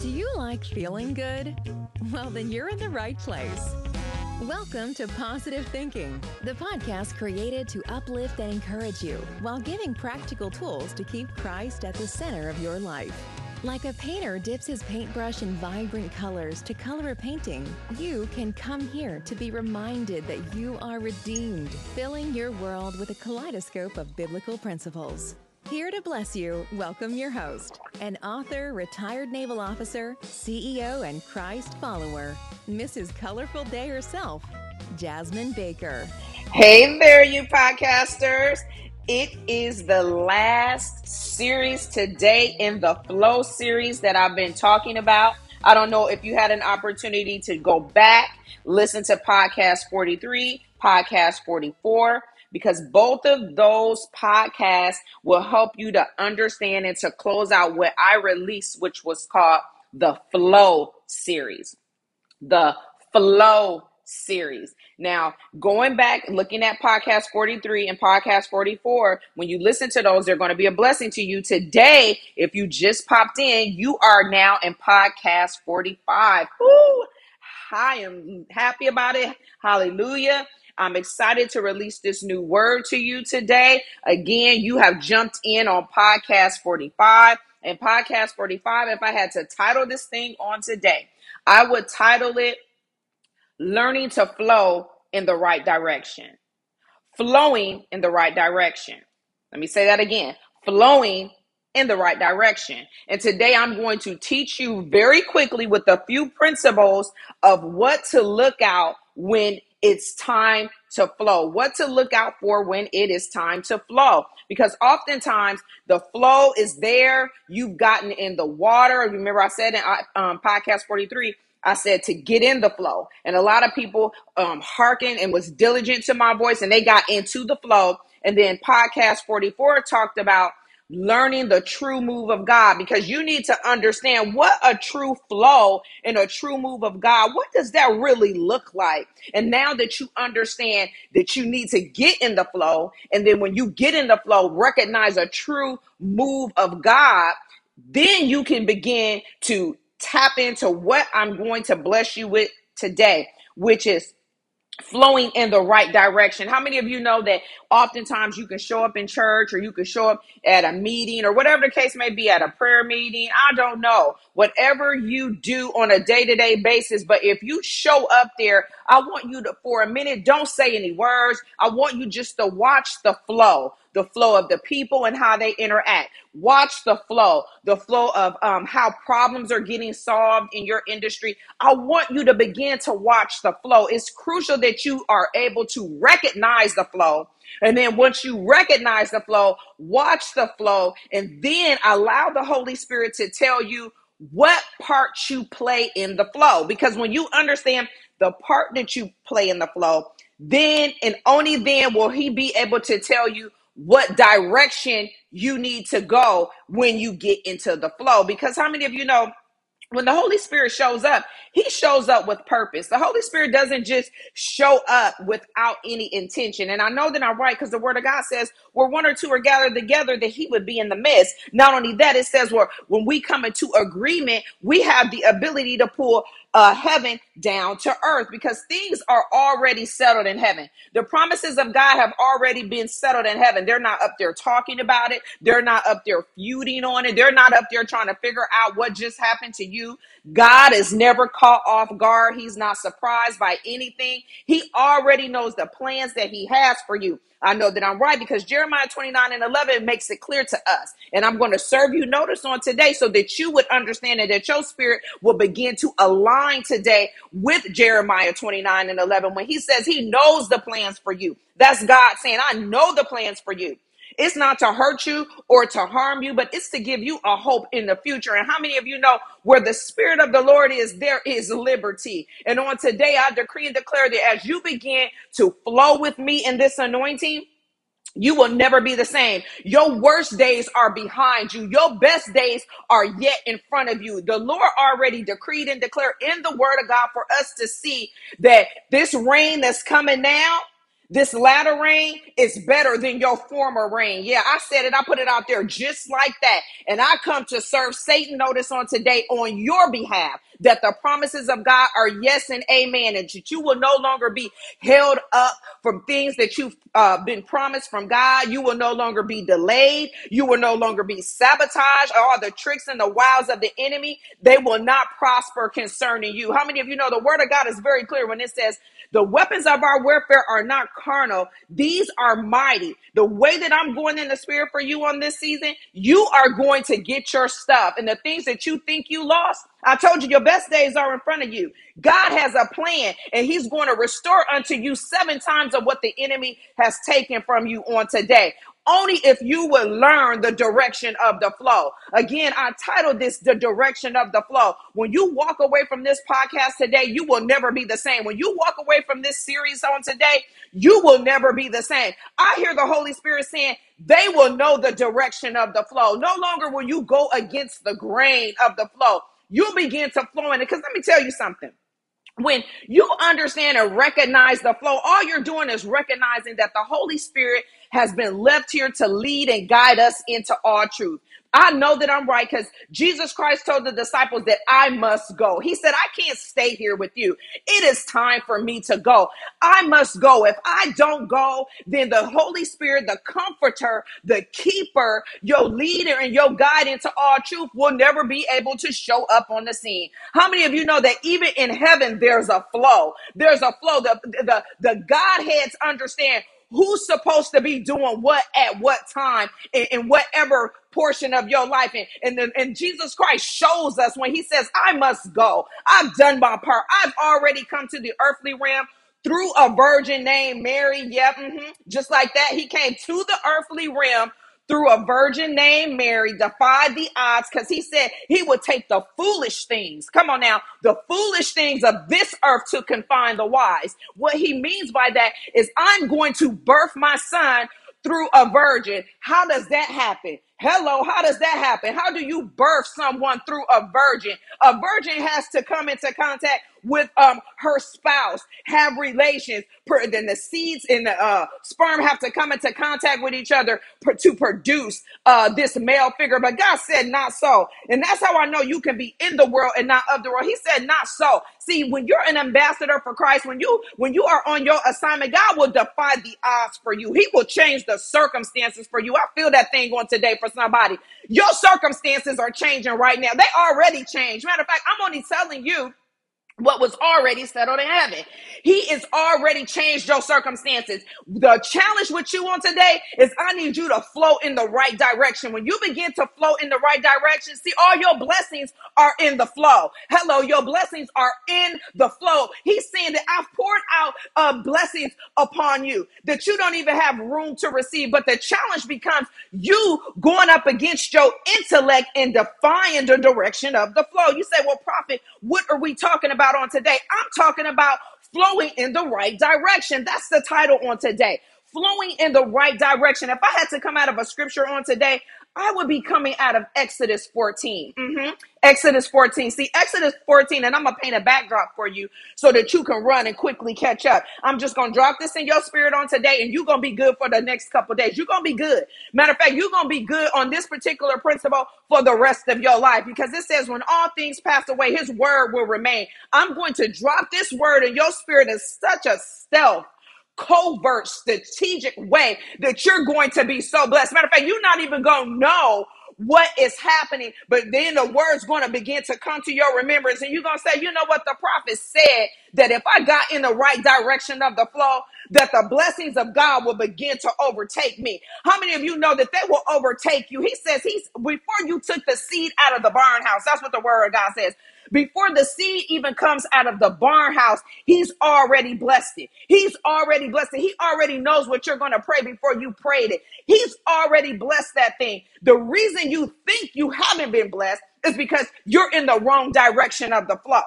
Do you like feeling good? Well, then you're in the right place. Welcome to Positive Thinking, the podcast created to uplift and encourage you while giving practical tools to keep Christ at the center of your life. Like a painter dips his paintbrush in vibrant colors to color a painting, you can come here to be reminded that you are redeemed, filling your world with a kaleidoscope of biblical principles. Here to bless you, welcome your host, an author, retired naval officer, CEO, and Christ follower, Mrs. Colorful Day herself, Jasmine Baker. Hey there, you podcasters. It is the last series today in the Flow series that I've been talking about. I don't know if you had an opportunity to go back, listen to podcast 43, podcast 44 because both of those podcasts will help you to understand and to close out what I released, which was called the Flow series. The Flow series. Now, going back, looking at podcast 43 and podcast 44, when you listen to those, they're going to be a blessing to you. Today, if you just popped in, you are now in podcast 45. Woo! I am happy about it. Hallelujah. I'm excited to release this new word to you today. Again, you have jumped in on podcast 45. And podcast 45, if I had to title this thing on today, I would title it Learning to Flow in the Right Direction. Flowing in the right direction. Let me say that again. Flowing in the right direction. And today I'm going to teach you very quickly with a few principles of what to look out when it's time to flow, what to look out for when it is time to flow. Because oftentimes the flow is there, you've gotten in the water. Remember, I said in uh, um, podcast 43, I said to get in the flow. And a lot of people um, hearkened and was diligent to my voice and they got into the flow. And then podcast 44 talked about learning the true move of God because you need to understand what a true flow and a true move of God, what does that really look like? And now that you understand that you need to get in the flow, and then when you get in the flow, recognize a true move of God, then you can begin to tap into what I'm going to bless you with today, which is flowing in the right direction. How many of you know that oftentimes you can show up in church or you can show up at a meeting or whatever the case may be at a prayer meeting? I don't know. Whatever you do on a day to day basis, but if you show up there, I want you to, for a minute, don't say any words. I want you just to watch the flow the flow of the people and how they interact. Watch the flow, the flow of um, how problems are getting solved in your industry. I want you to begin to watch the flow. It's crucial that you are able to recognize the flow. And then once you recognize the flow, watch the flow, and then allow the Holy Spirit to tell you what part you play in the flow. Because when you understand the part that you play in the flow, then and only then will He be able to tell you what direction you need to go when you get into the flow. Because how many of you know when the Holy Spirit shows up, he shows up with purpose. The Holy Spirit doesn't just show up without any intention. And I know that I'm right because the word of God says where one or two are gathered together, that he would be in the midst. Not only that, it says where when we come into agreement, we have the ability to pull uh, heaven down to earth because things are already settled in heaven. The promises of God have already been settled in heaven. They're not up there talking about it. They're not up there feuding on it. They're not up there trying to figure out what just happened to you. God is never caught off guard. He's not surprised by anything. He already knows the plans that he has for you. I know that I'm right because Jeremiah 29 and 11 makes it clear to us. And I'm going to serve you notice on today so that you would understand and that your spirit will begin to align today with Jeremiah 29 and 11 when he says he knows the plans for you. That's God saying, I know the plans for you. It's not to hurt you or to harm you, but it's to give you a hope in the future. And how many of you know where the Spirit of the Lord is, there is liberty. And on today, I decree and declare that as you begin to flow with me in this anointing, you will never be the same. Your worst days are behind you. Your best days are yet in front of you. The Lord already decreed and declared in the word of God for us to see that this rain that's coming now, This latter rain is better than your former rain. Yeah, I said it. I put it out there just like that. And I come to serve Satan notice on today on your behalf that the promises of God are yes and amen, and that you will no longer be held up from things that you've uh, been promised from God. You will no longer be delayed. You will no longer be sabotaged. All the tricks and the wiles of the enemy, they will not prosper concerning you. How many of you know the word of God is very clear when it says, the weapons of our warfare are not carnal. These are mighty. The way that I'm going in the spirit for you on this season, you are going to get your stuff. And the things that you think you lost, I told you your best days are in front of you. God has a plan and he's going to restore unto you seven times of what the enemy has taken from you on today only if you will learn the direction of the flow. Again, I titled this The Direction of the Flow. When you walk away from this podcast today, you will never be the same. When you walk away from this series on today, you will never be the same. I hear the Holy Spirit saying, they will know the direction of the flow. No longer will you go against the grain of the flow. You'll begin to flow in it. Because let me tell you something when you understand and recognize the flow, all you're doing is recognizing that the Holy Spirit has been left here to lead and guide us into all truth. I know that I'm right because Jesus Christ told the disciples that I must go. He said, I can't stay here with you. It is time for me to go. I must go. If I don't go, then the Holy Spirit, the comforter, the keeper, your leader and your guide into all truth will never be able to show up on the scene. How many of you know that even in heaven, there's a flow? There's a flow. The, the, the Godheads understand who's supposed to be doing what at what time in, in whatever portion of your life. And, and, and Jesus Christ shows us when he says, I must go. I've done my part. I've already come to the earthly realm through a virgin named Mary. Yep. mhm. Just like that. He came to the earthly realm through a virgin named Mary, defied the odds because he said he would take the foolish things. Come on now, the foolish things of this earth to confine the wise. What he means by that is I'm going to birth my son through a virgin. How does that happen? Hello, how does that happen? How do you birth someone through a virgin? A virgin has to come into contact with um her spouse, have relations. Per, then the seeds in the uh, sperm have to come into contact with each other per, to produce uh this male figure. But God said not so, and that's how I know you can be in the world and not of the world. He said not so. See, when you're an ambassador for Christ, when you when you are on your assignment, God will defy the odds for you. He will change the circumstances for you. I feel that thing on today for somebody. Your circumstances are changing right now. They already changed. Matter of fact, I'm only telling you what was already settled in heaven. He is already changed your circumstances. The challenge with you on today is I need you to flow in the right direction. When you begin to flow in the right direction, see all your blessings are in the flow. Hello, your blessings are in the flow. He's saying that I've poured out uh, blessings upon you that you don't even have room to receive. But the challenge becomes you going up against your intellect and defying the direction of the flow. You say, well, prophet, what are we talking about on today? I'm talking about flowing in the right direction. That's the title on today. Flowing in the right direction. If I had to come out of a scripture on today, I would be coming out of Exodus 14. Mhm. Exodus 14. See, Exodus 14, and I'm going to paint a backdrop for you so that you can run and quickly catch up. I'm just going to drop this in your spirit on today, and you're going to be good for the next couple days. You're going to be good. Matter of fact, you're going to be good on this particular principle for the rest of your life because it says, when all things pass away, his word will remain. I'm going to drop this word in your spirit in such a stealth covert, strategic way that you're going to be so blessed. Matter of fact, you're not even going to know what is happening, but then the word's going to begin to come to your remembrance, and you're going to say, you know what, the prophet said that if I got in the right direction of the flow, that the blessings of God will begin to overtake me. How many of you know that they will overtake you? He says, He's before you took the seed out of the barn house, that's what the word of God says. Before the seed even comes out of the barn house, he's already blessed it. He's already blessed it. He already knows what you're going to pray before you prayed it. He's already blessed that thing. The reason you think you haven't been blessed is because you're in the wrong direction of the flow.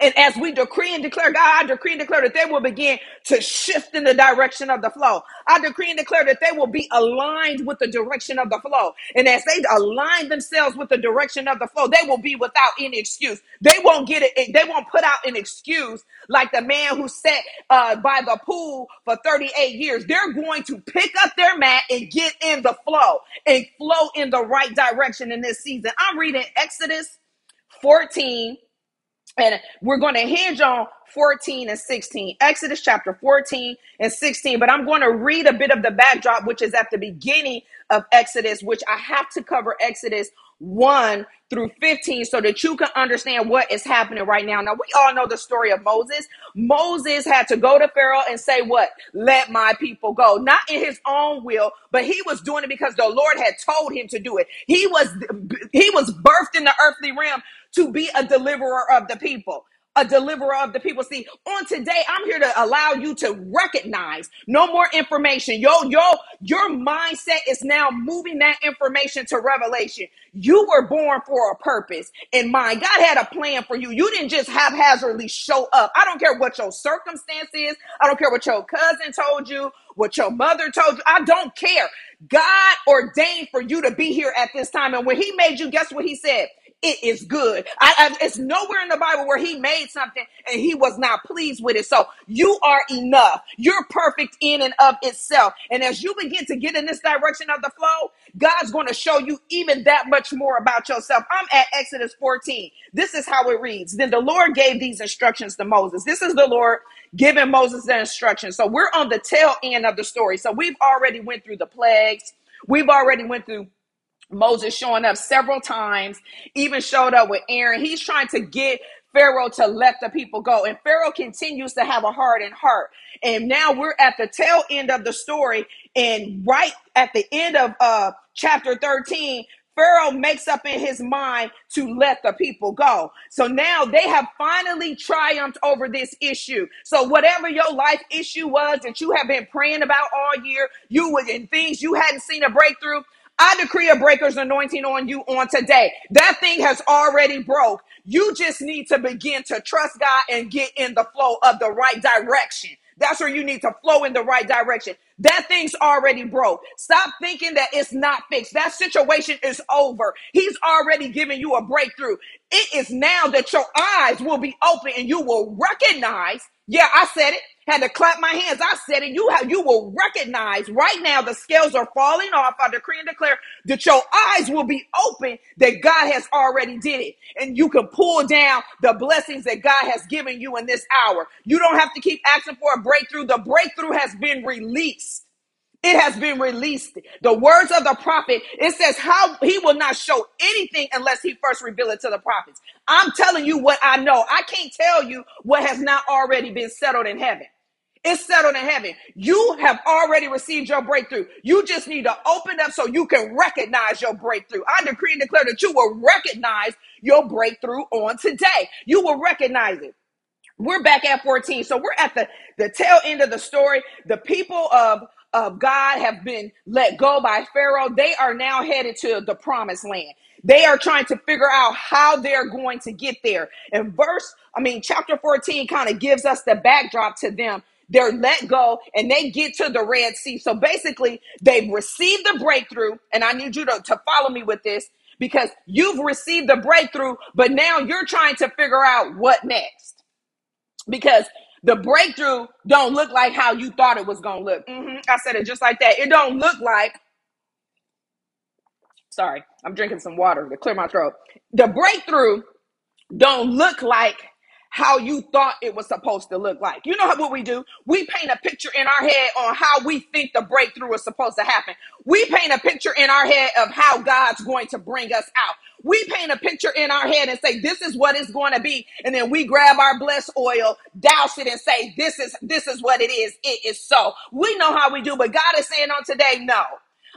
And as we decree and declare, God, I decree and declare that they will begin to shift in the direction of the flow. I decree and declare that they will be aligned with the direction of the flow. And as they align themselves with the direction of the flow, they will be without any excuse. They won't get it. They won't put out an excuse like the man who sat uh, by the pool for 38 years. They're going to pick up their mat and get in the flow and flow in the right direction in this season. I'm reading Exodus 14 and we're going to hinge on 14 and 16, Exodus chapter 14 and 16. But I'm going to read a bit of the backdrop, which is at the beginning of Exodus, which I have to cover Exodus 1 through 15 so that you can understand what is happening right now. Now, we all know the story of Moses. Moses had to go to Pharaoh and say, What? Let my people go. Not in his own will, but he was doing it because the Lord had told him to do it. He was he was birthed in the earthly realm to be a deliverer of the people a deliverer of the people. See, on today, I'm here to allow you to recognize no more information. Yo, yo, your mindset is now moving that information to revelation. You were born for a purpose in mind. God had a plan for you. You didn't just haphazardly show up. I don't care what your circumstance is. I don't care what your cousin told you, what your mother told you. I don't care. God ordained for you to be here at this time. And when he made you, guess what he said? It is good. I, I, it's nowhere in the Bible where he made something and he was not pleased with it. So you are enough. You're perfect in and of itself. And as you begin to get in this direction of the flow, God's going to show you even that much more about yourself. I'm at Exodus 14. This is how it reads. Then the Lord gave these instructions to Moses. This is the Lord giving Moses the instructions. So we're on the tail end of the story. So we've already went through the plagues. We've already went through Moses showing up several times, even showed up with Aaron. He's trying to get Pharaoh to let the people go. And Pharaoh continues to have a hardened heart. And now we're at the tail end of the story. And right at the end of uh, chapter 13, Pharaoh makes up in his mind to let the people go. So now they have finally triumphed over this issue. So whatever your life issue was that you have been praying about all year, you would in things you hadn't seen a breakthrough, I decree a breaker's anointing on you on today. That thing has already broke. You just need to begin to trust God and get in the flow of the right direction. That's where you need to flow in the right direction. That thing's already broke. Stop thinking that it's not fixed. That situation is over. He's already given you a breakthrough. It is now that your eyes will be open and you will recognize. Yeah, I said it had to clap my hands. I said it. You have, you will recognize right now the scales are falling off. I decree and declare that your eyes will be open that God has already did it. And you can pull down the blessings that God has given you in this hour. You don't have to keep asking for a breakthrough. The breakthrough has been released. It has been released. The words of the prophet, it says how he will not show anything unless he first reveal it to the prophets. I'm telling you what I know. I can't tell you what has not already been settled in heaven. It's settled in heaven. You have already received your breakthrough. You just need to open up so you can recognize your breakthrough. I decree and declare that you will recognize your breakthrough on today. You will recognize it. We're back at 14. So we're at the, the tail end of the story. The people of, of God have been let go by Pharaoh. They are now headed to the promised land. They are trying to figure out how they're going to get there. And verse, I mean, chapter 14 kind of gives us the backdrop to them they're let go and they get to the Red Sea. So basically, they've received the breakthrough. And I need you to, to follow me with this because you've received the breakthrough, but now you're trying to figure out what next. Because the breakthrough don't look like how you thought it was to look. hmm I said it just like that. It don't look like, sorry, I'm drinking some water to clear my throat. The breakthrough don't look like how you thought it was supposed to look like. You know what we do? We paint a picture in our head on how we think the breakthrough is supposed to happen. We paint a picture in our head of how God's going to bring us out. We paint a picture in our head and say, this is what it's going to be. And then we grab our blessed oil, douse it and say, this is, this is what it is. It is so. We know how we do, but God is saying on today, no.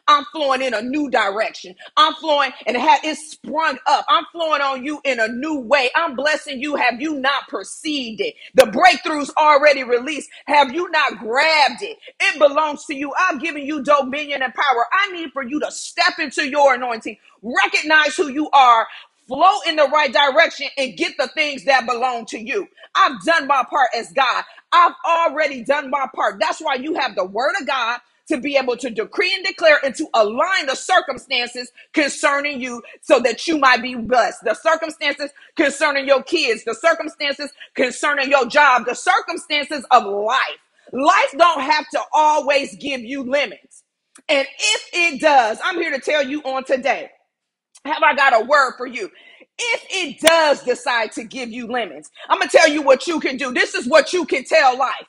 I'm flowing in a new direction. I'm flowing and it had it's sprung up. I'm flowing on you in a new way. I'm blessing you. Have you not perceived it? The breakthrough's already released. Have you not grabbed it? It belongs to you. I've given you dominion and power. I need for you to step into your anointing, recognize who you are, flow in the right direction and get the things that belong to you. I've done my part as God. I've already done my part. That's why you have the word of God to be able to decree and declare and to align the circumstances concerning you so that you might be blessed. The circumstances concerning your kids, the circumstances concerning your job, the circumstances of life. Life don't have to always give you lemons. And if it does, I'm here to tell you on today have I got a word for you? If it does decide to give you lemons, I'm gonna tell you what you can do. This is what you can tell life.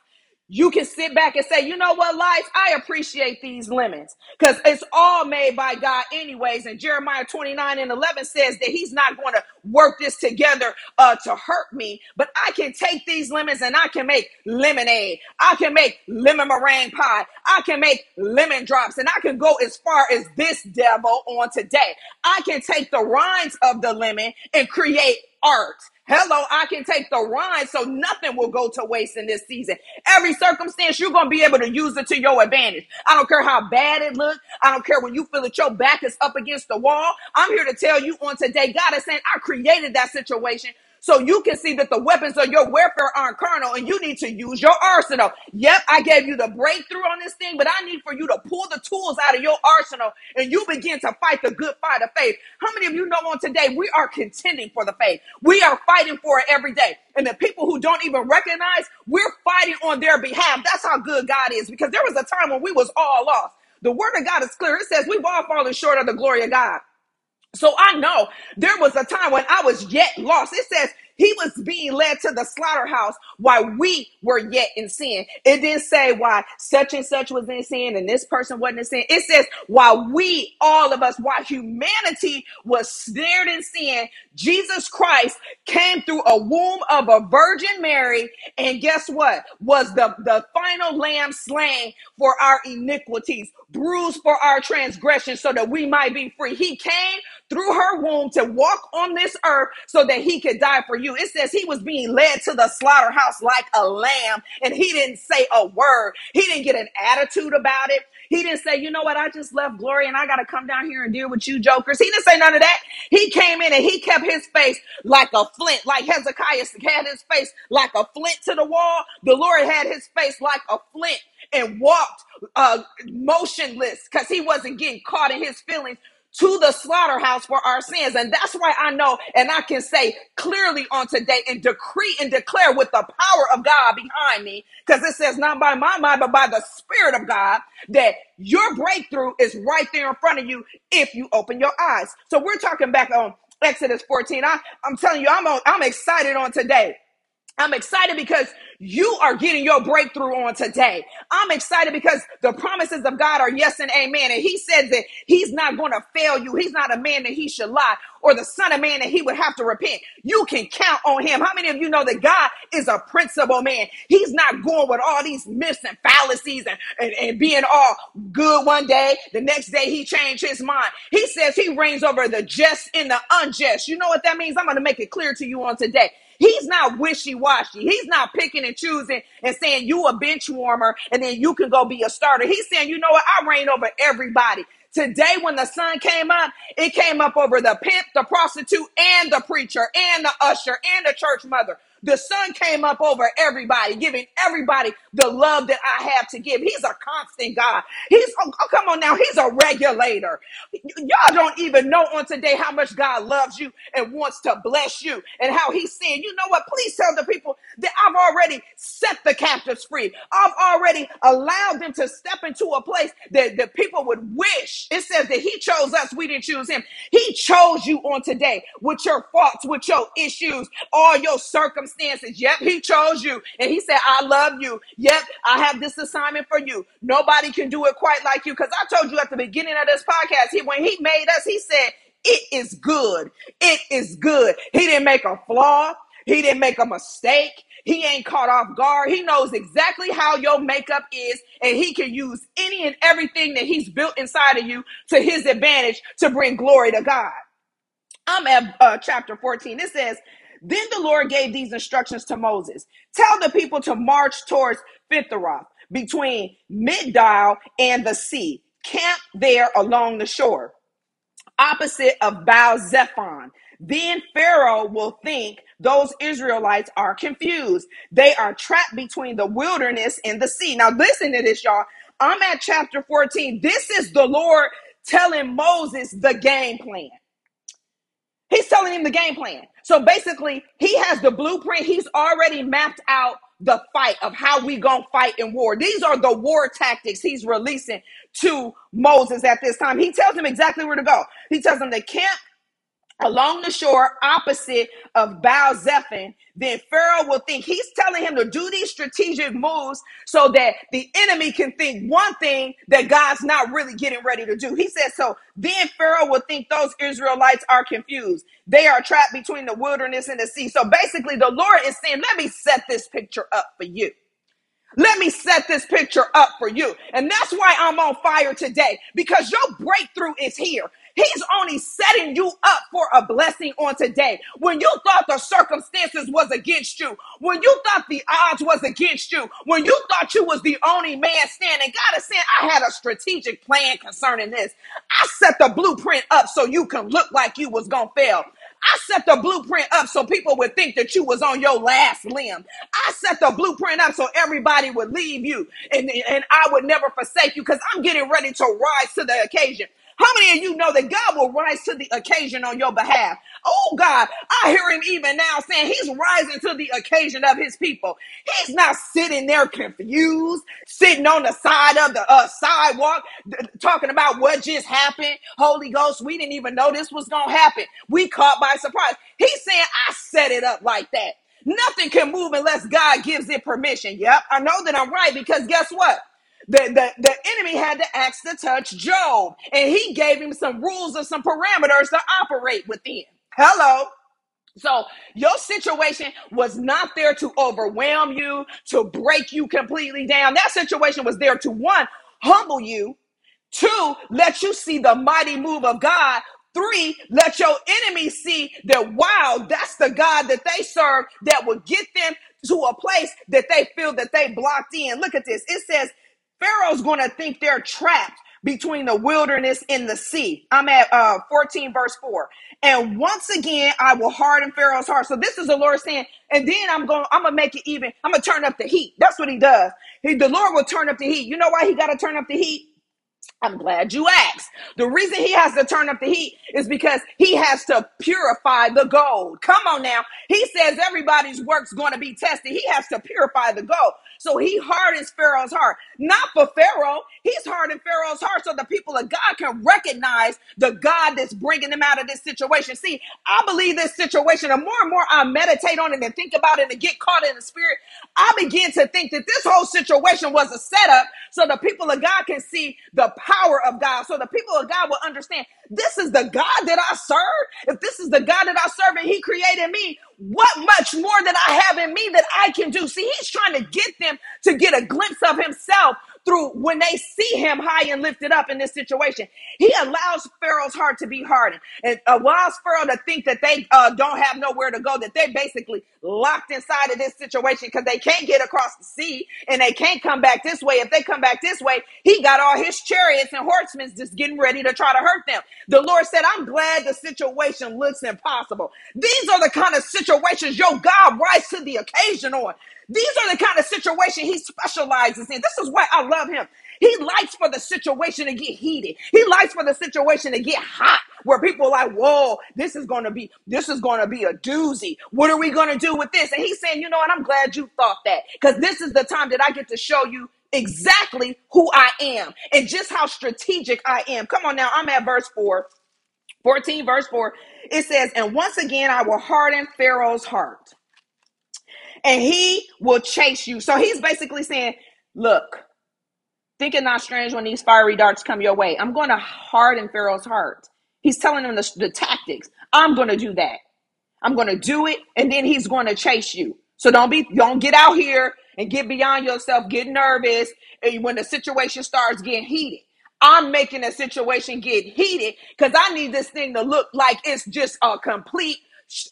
You can sit back and say, you know what, life, I appreciate these lemons because it's all made by God, anyways. And Jeremiah 29 and 11 says that He's not going to work this together uh, to hurt me, but I can take these lemons and I can make lemonade. I can make lemon meringue pie. I can make lemon drops, and I can go as far as this devil on today. I can take the rinds of the lemon and create art. Hello, I can take the rind so nothing will go to waste in this season. Every circumstance, you're going to be able to use it to your advantage. I don't care how bad it looks. I don't care when you feel that your back is up against the wall. I'm here to tell you on today, God is saying, I created that situation so you can see that the weapons of your warfare aren't carnal and you need to use your arsenal. Yep, I gave you the breakthrough on this thing, but I need for you to pull the tools out of your arsenal and you begin to fight the good fight of faith. How many of you know on today we are contending for the faith? We are fighting for it every day. And the people who don't even recognize, we're fighting on their behalf. That's how good God is because there was a time when we was all lost. The word of God is clear. It says we've all fallen short of the glory of God. So I know there was a time when I was yet lost. It says he was being led to the slaughterhouse while we were yet in sin. It didn't say why such and such was in sin and this person wasn't in sin. It says while we, all of us, while humanity was snared in sin, Jesus Christ came through a womb of a Virgin Mary. And guess what? Was the, the final lamb slain for our iniquities, bruised for our transgressions so that we might be free. He came through her womb to walk on this earth so that he could die for you. It says he was being led to the slaughterhouse like a lamb and he didn't say a word. He didn't get an attitude about it. He didn't say, you know what, I just left glory and I got to come down here and deal with you jokers. He didn't say none of that. He came in and he kept his face like a flint, like Hezekiah had his face like a flint to the wall. The Lord had his face like a flint and walked uh, motionless because he wasn't getting caught in his feelings to the slaughterhouse for our sins. And that's why I know and I can say clearly on today and decree and declare with the power of God behind me, because it says not by my mind, but by the Spirit of God, that your breakthrough is right there in front of you if you open your eyes. So we're talking back on Exodus 14. I, I'm telling you, I'm on, I'm excited on today. I'm excited because you are getting your breakthrough on today. I'm excited because the promises of God are yes and amen. And he says that he's not going to fail you. He's not a man that he should lie or the son of man that he would have to repent. You can count on him. How many of you know that God is a principle man? He's not going with all these myths and fallacies and, and, and being all good one day. The next day he changed his mind. He says he reigns over the just and the unjust. You know what that means? I'm going to make it clear to you on today. He's not wishy washy. He's not picking and choosing and saying you a bench warmer and then you can go be a starter. He's saying, you know what? I reign over everybody. Today, when the sun came up, it came up over the pimp, the prostitute, and the preacher, and the usher, and the church mother. The sun came up over everybody, giving everybody the love that I have to give. He's a constant God. He's, oh, oh, come on now, he's a regulator. Y'all don't even know on today how much God loves you and wants to bless you and how he's saying, you know what, please tell the people that I've already set the captives free. I've already allowed them to step into a place that, that people would wish. It says that he chose us, we didn't choose him. He chose you on today with your faults, with your issues, all your circumstances. Yep, he chose you. And he said, I love you. Yep, I have this assignment for you. Nobody can do it quite like you. Because I told you at the beginning of this podcast, he, when he made us, he said, it is good. It is good. He didn't make a flaw. He didn't make a mistake. He ain't caught off guard. He knows exactly how your makeup is, and he can use any and everything that he's built inside of you to his advantage to bring glory to God. I'm at uh, chapter 14. It says, Then the Lord gave these instructions to Moses Tell the people to march towards Pi-hahiroth between Migdol and the sea. Camp there along the shore, opposite of Baal Zephon. Then Pharaoh will think those Israelites are confused. They are trapped between the wilderness and the sea. Now, listen to this, y'all. I'm at chapter 14. This is the Lord telling Moses the game plan. He's telling him the game plan. So basically, he has the blueprint. He's already mapped out the fight of how we gonna fight in war. These are the war tactics he's releasing to Moses at this time. He tells him exactly where to go. He tells him to camp along the shore opposite of Baal Zephon, then Pharaoh will think he's telling him to do these strategic moves so that the enemy can think one thing that God's not really getting ready to do. He says so. Then Pharaoh will think those Israelites are confused. They are trapped between the wilderness and the sea. So basically, the Lord is saying, let me set this picture up for you. Let me set this picture up for you. And that's why I'm on fire today because your breakthrough is here. He's only setting you up for a blessing on today. When you thought the circumstances was against you, when you thought the odds was against you, when you thought you was the only man standing, God is saying, I had a strategic plan concerning this. I set the blueprint up so you can look like you was gonna fail. I set the blueprint up so people would think that you was on your last limb. I set the blueprint up so everybody would leave you and, and I would never forsake you because I'm getting ready to rise to the occasion. How many of you know that God will rise to the occasion on your behalf? Oh God, I hear him even now saying he's rising to the occasion of his people. He's not sitting there confused, sitting on the side of the uh, sidewalk, talking about what just happened. Holy Ghost, we didn't even know this was going to happen. We caught by surprise. He's saying, I set it up like that. Nothing can move unless God gives it permission. Yep, I know that I'm right because guess what? The, the, the enemy had to ask to touch Job, and he gave him some rules and some parameters to operate within. Hello. So your situation was not there to overwhelm you, to break you completely down. That situation was there to one, humble you, two, let you see the mighty move of God. Three, let your enemies see that wow, that's the God that they serve that will get them to a place that they feel that they blocked in. Look at this. It says Pharaoh's going to think they're trapped between the wilderness and the sea. I'm at uh, 14 verse 4. And once again, I will harden Pharaoh's heart. So this is the Lord saying, and then I'm going, I'm to make it even. I'm to turn up the heat. That's what he does. He, the Lord will turn up the heat. You know why he got to turn up the heat? I'm glad you asked. The reason he has to turn up the heat is because he has to purify the gold. Come on now. He says everybody's work's going to be tested. He has to purify the gold. So he hardens Pharaoh's heart. Not for Pharaoh. He's hardened Pharaoh's heart so the people of God can recognize the God that's bringing them out of this situation. See, I believe this situation, and more and more I meditate on it and think about it and get caught in the spirit, I begin to think that this whole situation was a setup so the people of God can see the power of God. So the people of God will understand this is the God that I serve. If this is the God that I serve and He created me, what much more that I have in me that I can do? See, He's trying to get them to get a glimpse of Himself through when they see him high and lifted up in this situation. He allows Pharaoh's heart to be hardened and allows Pharaoh to think that they uh, don't have nowhere to go, that they're basically locked inside of this situation because they can't get across the sea and they can't come back this way. If they come back this way, he got all his chariots and horsemen just getting ready to try to hurt them. The Lord said, I'm glad the situation looks impossible. These are the kind of situations your God rise to the occasion on. These are the kind of situation he specializes in. This is why I love him. He likes for the situation to get heated. He likes for the situation to get hot where people are like, whoa, this is to be, this is to be a doozy. What are we to do with this? And he's saying, you know what? I'm glad you thought that because this is the time that I get to show you exactly who I am and just how strategic I am. Come on now. I'm at verse 4. 14 verse 4 it says and once again i will harden pharaoh's heart and he will chase you. So he's basically saying, Look, think it not strange when these fiery darts come your way. I'm going to harden Pharaoh's heart. He's telling him the, the tactics. I'm going to do that. I'm going to do it, and then he's going to chase you. So don't be, don't get out here and get beyond yourself, get nervous when the situation starts getting heated. I'm making the situation get heated because I need this thing to look like it's just a complete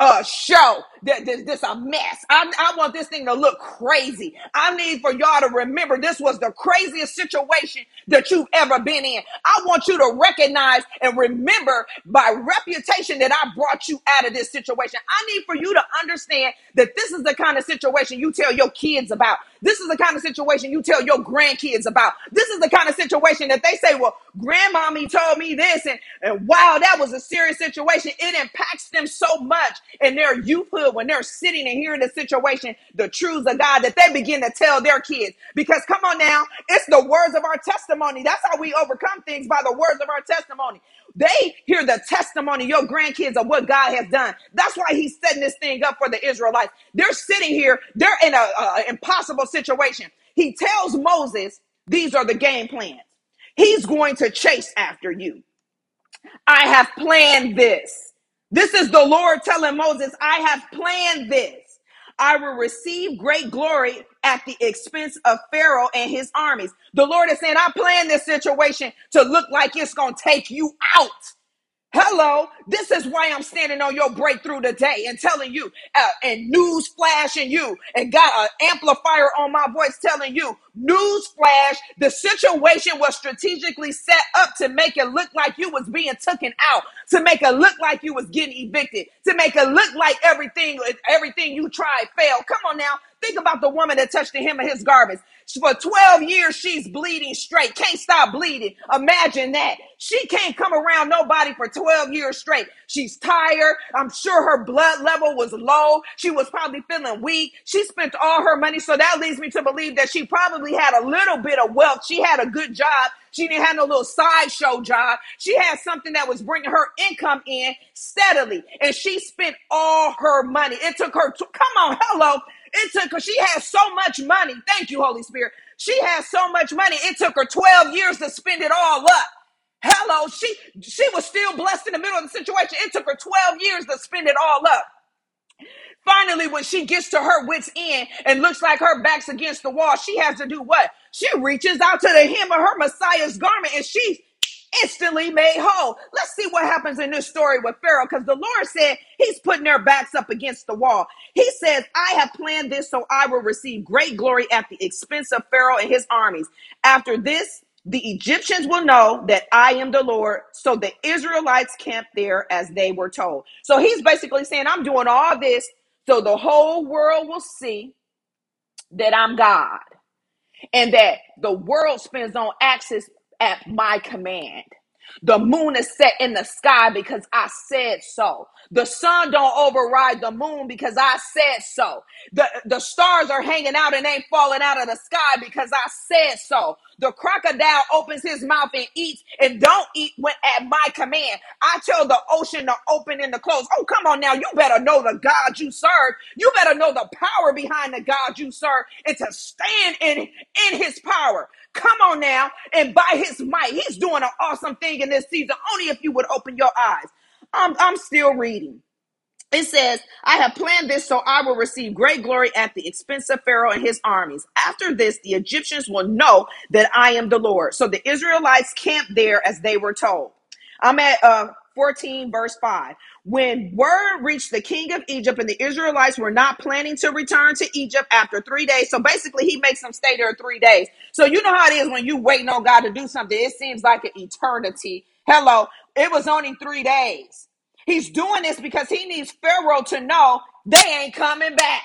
uh, show that this, this a mess. I, I want this thing to look crazy. I need for y'all to remember this was the craziest situation that you've ever been in. I want you to recognize and remember by reputation that I brought you out of this situation. I need for you to understand that this is the kind of situation you tell your kids about. This is the kind of situation you tell your grandkids about. This is the kind of situation that they say, well, grandmommy told me this, and, and wow, that was a serious situation. It impacts them so much in their youthhood when they're sitting and hearing the situation, the truths of God, that they begin to tell their kids. Because come on now, it's the words of our testimony. That's how we overcome things by the words of our testimony. They hear the testimony, your grandkids, of what God has done. That's why He's setting this thing up for the Israelites. They're sitting here, they're in an impossible situation. He tells Moses, These are the game plans. He's going to chase after you. I have planned this. This is the Lord telling Moses, I have planned this. I will receive great glory at the expense of Pharaoh and his armies. The Lord is saying, I planned this situation to look like it's going to take you out. Hello, this is why I'm standing on your breakthrough today and telling you, uh, and news flashing you, and got an amplifier on my voice telling you, news flash, the situation was strategically set up to make it look like you was being taken out, to make it look like you was getting evicted, to make it look like everything, everything you tried failed. Come on now, think about the woman that touched the hem of his garments. For 12 years, she's bleeding straight. Can't stop bleeding. Imagine that. She can't come around nobody for 12 years straight. She's tired. I'm sure her blood level was low. She was probably feeling weak. She spent all her money. So that leads me to believe that she probably had a little bit of wealth. She had a good job. She didn't have no little sideshow job. She had something that was bringing her income in steadily. And she spent all her money. It took her, to, come on, hello. It took her, she has so much money. Thank you, Holy Spirit. She has so much money. It took her 12 years to spend it all up. Hello, she she was still blessed in the middle of the situation. It took her 12 years to spend it all up. Finally, when she gets to her wits' end and looks like her back's against the wall, she has to do what? She reaches out to the hem of her Messiah's garment and she instantly made whole. Let's see what happens in this story with Pharaoh because the Lord said he's putting their backs up against the wall. He says, I have planned this so I will receive great glory at the expense of Pharaoh and his armies. After this, the Egyptians will know that I am the Lord. So the Israelites camped there as they were told. So he's basically saying, I'm doing all this so the whole world will see that I'm God and that the world spins on axis at my command. The moon is set in the sky because I said so. The sun don't override the moon because I said so. The, the stars are hanging out and ain't falling out of the sky because I said so. The crocodile opens his mouth and eats and don't eat when at my command. I tell the ocean to open and to close. Oh, come on now. You better know the God you serve. You better know the power behind the God you serve and to stand in, in his power. Come on now. And by his might, he's doing an awesome thing in this season. Only if you would open your eyes. I'm, I'm still reading. It says, I have planned this so I will receive great glory at the expense of Pharaoh and his armies. After this, the Egyptians will know that I am the Lord. So the Israelites camped there as they were told. I'm at uh, 14, verse 5. When word reached the king of Egypt and the Israelites were not planning to return to Egypt after three days. So basically, he makes them stay there three days. So you know how it is when you waiting on God to do something. It seems like an eternity. Hello. It was only three days. He's doing this because he needs Pharaoh to know they ain't coming back.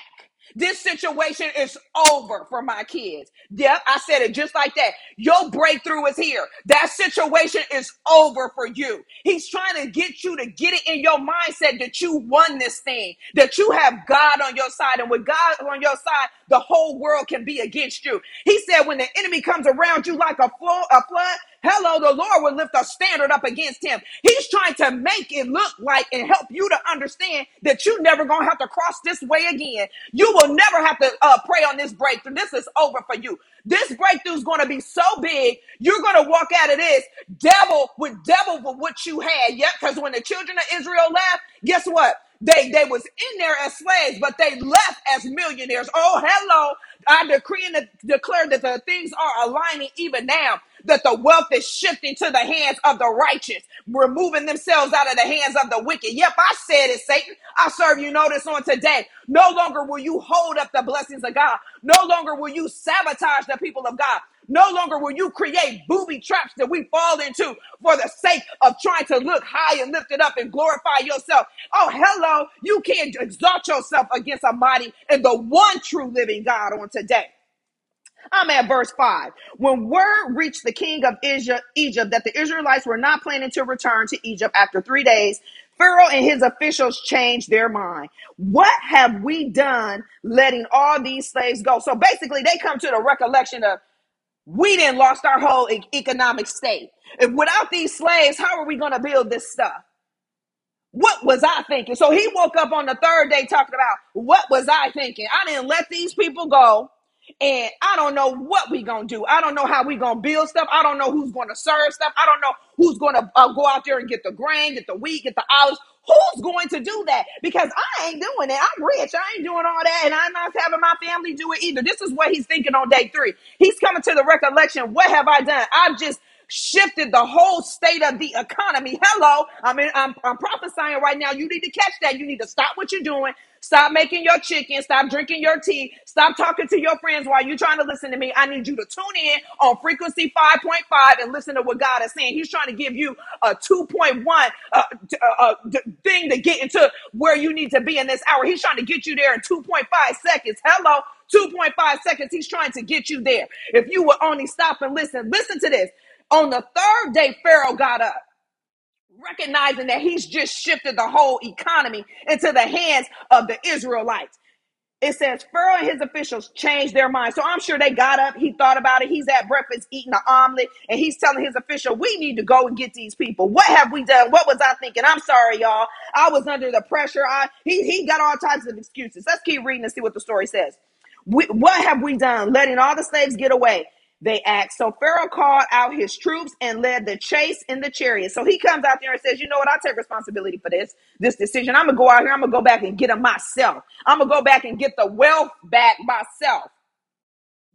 This situation is over for my kids. Yep, I said it just like that. Your breakthrough is here. That situation is over for you. He's trying to get you to get it in your mindset that you won this thing, that you have God on your side. And with God on your side, the whole world can be against you. He said, when the enemy comes around you like a, flood, a flood, hello, the Lord will lift a standard up against him. He's trying to make it look like and help you to understand that you never gonna have to cross this way again. You will never have to uh, pray on this breakthrough. This is over for you. This breakthrough is to be so big, you're to walk out of this devil with devil for what you had. Yep, because when the children of Israel left, guess what? They they was in there as slaves, but they left as millionaires. Oh, hello. I decree and declare that the things are aligning even now. That the wealth is shifting to the hands of the righteous, removing themselves out of the hands of the wicked. Yep, I said it, Satan. I serve you notice on today. No longer will you hold up the blessings of God. No longer will you sabotage the people of God. No longer will you create booby traps that we fall into for the sake of trying to look high and lift it up and glorify yourself. Oh, hello. You can't exalt yourself against a mighty and the one true living God on today. I'm at verse 5. When word reached the king of Egypt that the Israelites were not planning to return to Egypt after three days, Pharaoh and his officials changed their mind. What have we done letting all these slaves go? So basically, they come to the recollection of we didn't lost our whole e- economic state. If without these slaves, how are we going to build this stuff? What was I thinking? So he woke up on the third day talking about what was I thinking? I didn't let these people go. And I don't know what we gonna do. I don't know how we gonna build stuff. I don't know who's gonna serve stuff. I don't know who's gonna uh, go out there and get the grain, get the wheat, get the olives. Who's going to do that? Because I ain't doing it. I'm rich. I ain't doing all that, and I'm not having my family do it either. This is what he's thinking on day three. He's coming to the recollection. What have I done? I've just shifted the whole state of the economy. Hello. I mean, I'm, I'm prophesying right now. You need to catch that. You need to stop what you're doing. Stop making your chicken. Stop drinking your tea. Stop talking to your friends while you're trying to listen to me. I need you to tune in on frequency 5.5 and listen to what God is saying. He's trying to give you a 2.1 uh, uh, uh, thing to get into where you need to be in this hour. He's trying to get you there in 2.5 seconds. Hello. 2.5 seconds. He's trying to get you there. If you would only stop and listen, listen to this. On the third day, Pharaoh got up, recognizing that he's just shifted the whole economy into the hands of the Israelites. It says Pharaoh and his officials changed their minds. So I'm sure they got up. He thought about it. He's at breakfast eating an omelet, and he's telling his official, "We need to go and get these people. What have we done? What was I thinking? I'm sorry, y'all. I was under the pressure. I he he got all types of excuses. Let's keep reading and see what the story says. We, what have we done? Letting all the slaves get away they asked. So Pharaoh called out his troops and led the chase in the chariot. So he comes out there and says, You know what? I take responsibility for this, this decision. I'm going to go out here. I'm going to go back and get them myself. I'm going to go back and get the wealth back myself.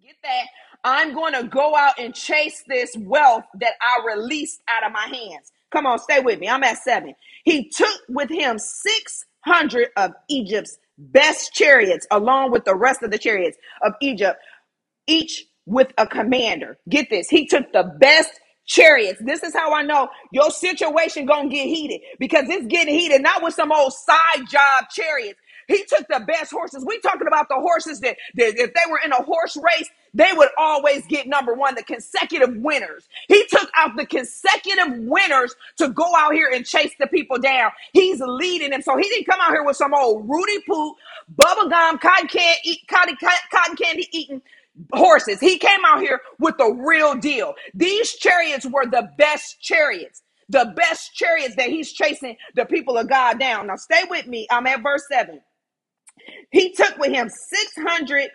Get that? I'm going to go out and chase this wealth that I released out of my hands. Come on, stay with me. I'm at seven. He took with him 600 of Egypt's best chariots, along with the rest of the chariots of Egypt, each with a commander. Get this. He took the best chariots. This is how I know your situation gonna get heated because it's getting heated, not with some old side job chariots. He took the best horses. We talking about the horses that, that if they were in a horse race, they would always get number one, the consecutive winners. He took out the consecutive winners to go out here and chase the people down. He's leading them. So he didn't come out here with some old Rudy Poo, bubblegum, cotton, can- eat, cotton, cotton candy eating horses. He came out here with the real deal. These chariots were the best chariots. The best chariots that he's chasing the people of God down. Now, stay with me. I'm at verse 7. He took with him 600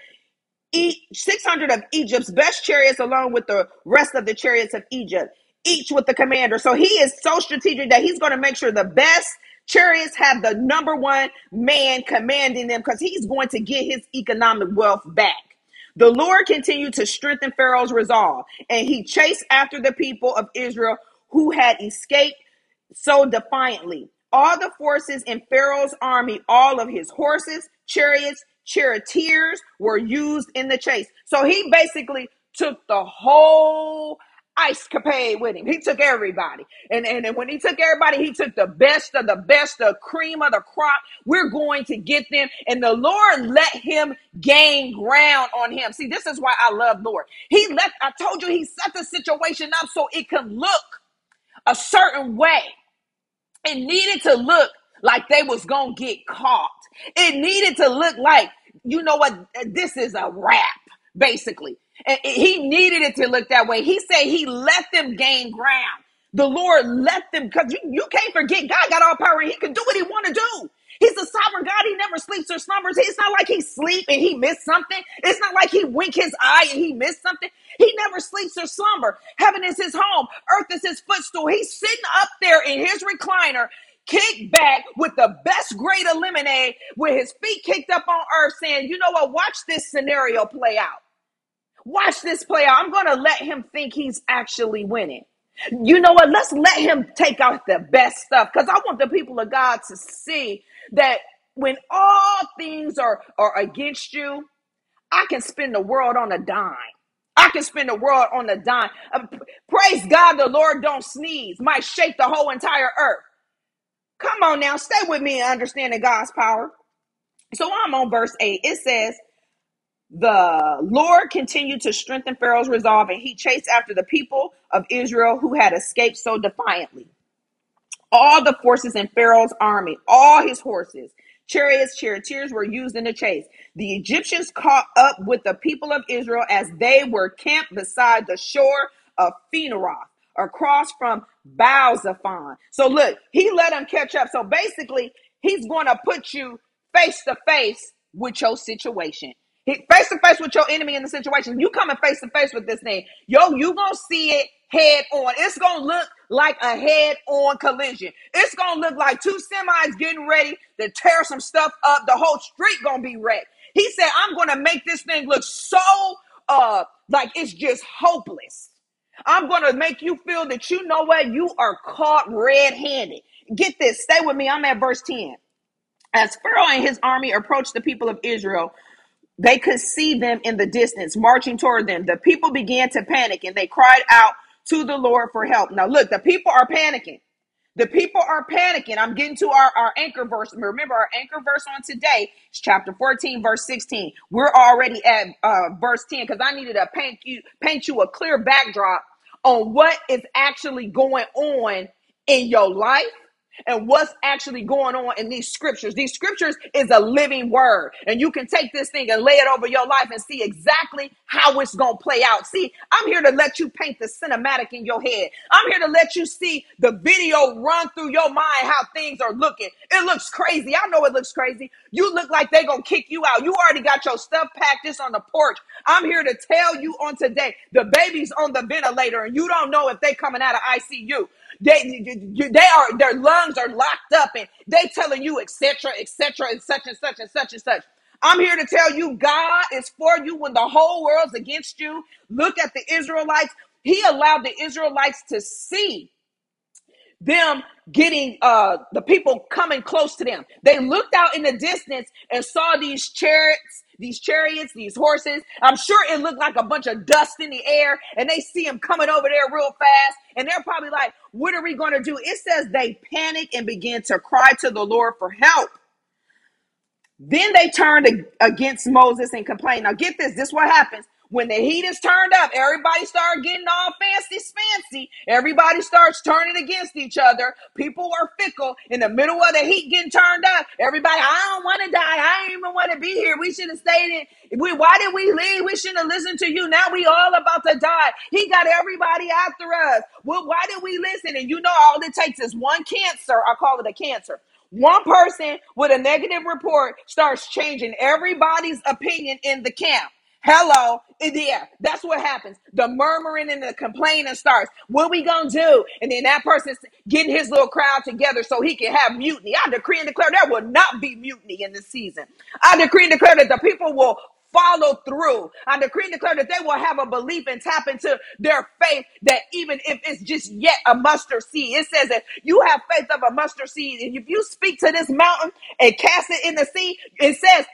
600 of Egypt's best chariots along with the rest of the chariots of Egypt, each with the commander. So he is so strategic that he's going to make sure the best chariots have the number one man commanding them because he's going to get his economic wealth back. The Lord continued to strengthen Pharaoh's resolve, and he chased after the people of Israel who had escaped so defiantly. All the forces in Pharaoh's army, all of his horses, chariots, charioteers were used in the chase. So he basically took the whole ice capade with him. He took everybody. And, and, and when he took everybody, he took the best of the best, the cream of the crop. We're going to get them. And the Lord let him gain ground on him. See, this is why I love Lord. He let, I told you, he set the situation up so it can look a certain way. It needed to look like they was to get caught. It needed to look like, you know what, this is a wrap, basically. He needed it to look that way. He said he let them gain ground. The Lord let them, because you, you can't forget God got all power and he can do what he want to do. He's a sovereign God. He never sleeps or slumbers. It's not like he sleep and he missed something. It's not like he wink his eye and he missed something. He never sleeps or slumber. Heaven is his home. Earth is his footstool. He's sitting up there in his recliner kicked back with the best grade of lemonade with his feet kicked up on earth, saying, You know what? Watch this scenario play out. Watch this play out. I'm going to let him think he's actually winning. You know what? Let's let him take out the best stuff because I want the people of God to see that when all things are, are against you, I can spend the world on a dime. I can spend the world on a dime. Uh, praise God, the Lord don't sneeze, might shake the whole entire earth. Come on now, stay with me and understanding God's power. So I'm on verse 8. It says, The Lord continued to strengthen Pharaoh's resolve, and he chased after the people of Israel who had escaped so defiantly all the forces in Pharaoh's army, all his horses, chariots, charioteers were used in the chase. The Egyptians caught up with the people of Israel as they were camped beside the shore of Pi-hahiroth, across from Baal-zephon. So look, he let them catch up. So basically, he's going to put you face to face with your situation. Face to face with your enemy in the situation. You coming face to face with this thing. Yo, you gonna see it head on. It's gonna look like a head on collision. It's gonna look like two semis getting ready to tear some stuff up. The whole street gonna be wrecked. He said, I'm gonna make this thing look so uh like it's just hopeless. I'm gonna make you feel that you know what you are caught red-handed. Get this, stay with me. I'm at verse 10. As Pharaoh and his army approached the people of Israel, they could see them in the distance marching toward them. The people began to panic and they cried out to the Lord for help. Now, look, the people are panicking. The people are panicking. I'm getting to our, our anchor verse. Remember, our anchor verse on today is chapter 14, verse 16. We're already at uh, verse 10 because I needed to paint you paint you a clear backdrop on what is actually going on in your life and what's actually going on in these scriptures. These scriptures is a living word, and you can take this thing and lay it over your life and see exactly how it's going to play out. See, I'm here to let you paint the cinematic in your head. I'm here to let you see the video run through your mind how things are looking. It looks crazy. I know it looks crazy. You look like they're going to kick you out. You already got your stuff packed this on the porch. I'm here to tell you on today, the baby's on the ventilator and you don't know if they coming out of ICU. They, they are their lungs are locked up and they telling you etc etc and such and such and such and such. I'm here to tell you God is for you when the whole world's against you. Look at the Israelites. He allowed the Israelites to see them getting uh the people coming close to them. They looked out in the distance and saw these chariots, these chariots, these horses. I'm sure it looked like a bunch of dust in the air, and they see them coming over there real fast, and they're probably like, "What are we going to do?" It says they panic and begin to cry to the Lord for help. Then they turned against Moses and complained. Now get this, this is what happens. When the heat is turned up, everybody start getting all fancy fancy. Everybody starts turning against each other. People are fickle. In the middle of the heat getting turned up, everybody, I don't want to die. I don't even want to be here. We should have stayed in. We, why did we leave? We shouldn't have listened to you. Now we all about to die. He got everybody after us. Well, why did we listen? And you know, all it takes is one cancer. I call it a cancer one person with a negative report starts changing everybody's opinion in the camp. Hello, yeah, that's what happens. The murmuring and the complaining starts. What we gonna do? And then that person's getting his little crowd together so he can have mutiny. I decree and declare there will not be mutiny in this season. I decree and declare that the people will follow through. I decree and declare that they will have a belief and tap into their faith that even if it's just yet a mustard seed, it says that you have faith of a mustard seed. And if you speak to this mountain and cast it in the sea, it says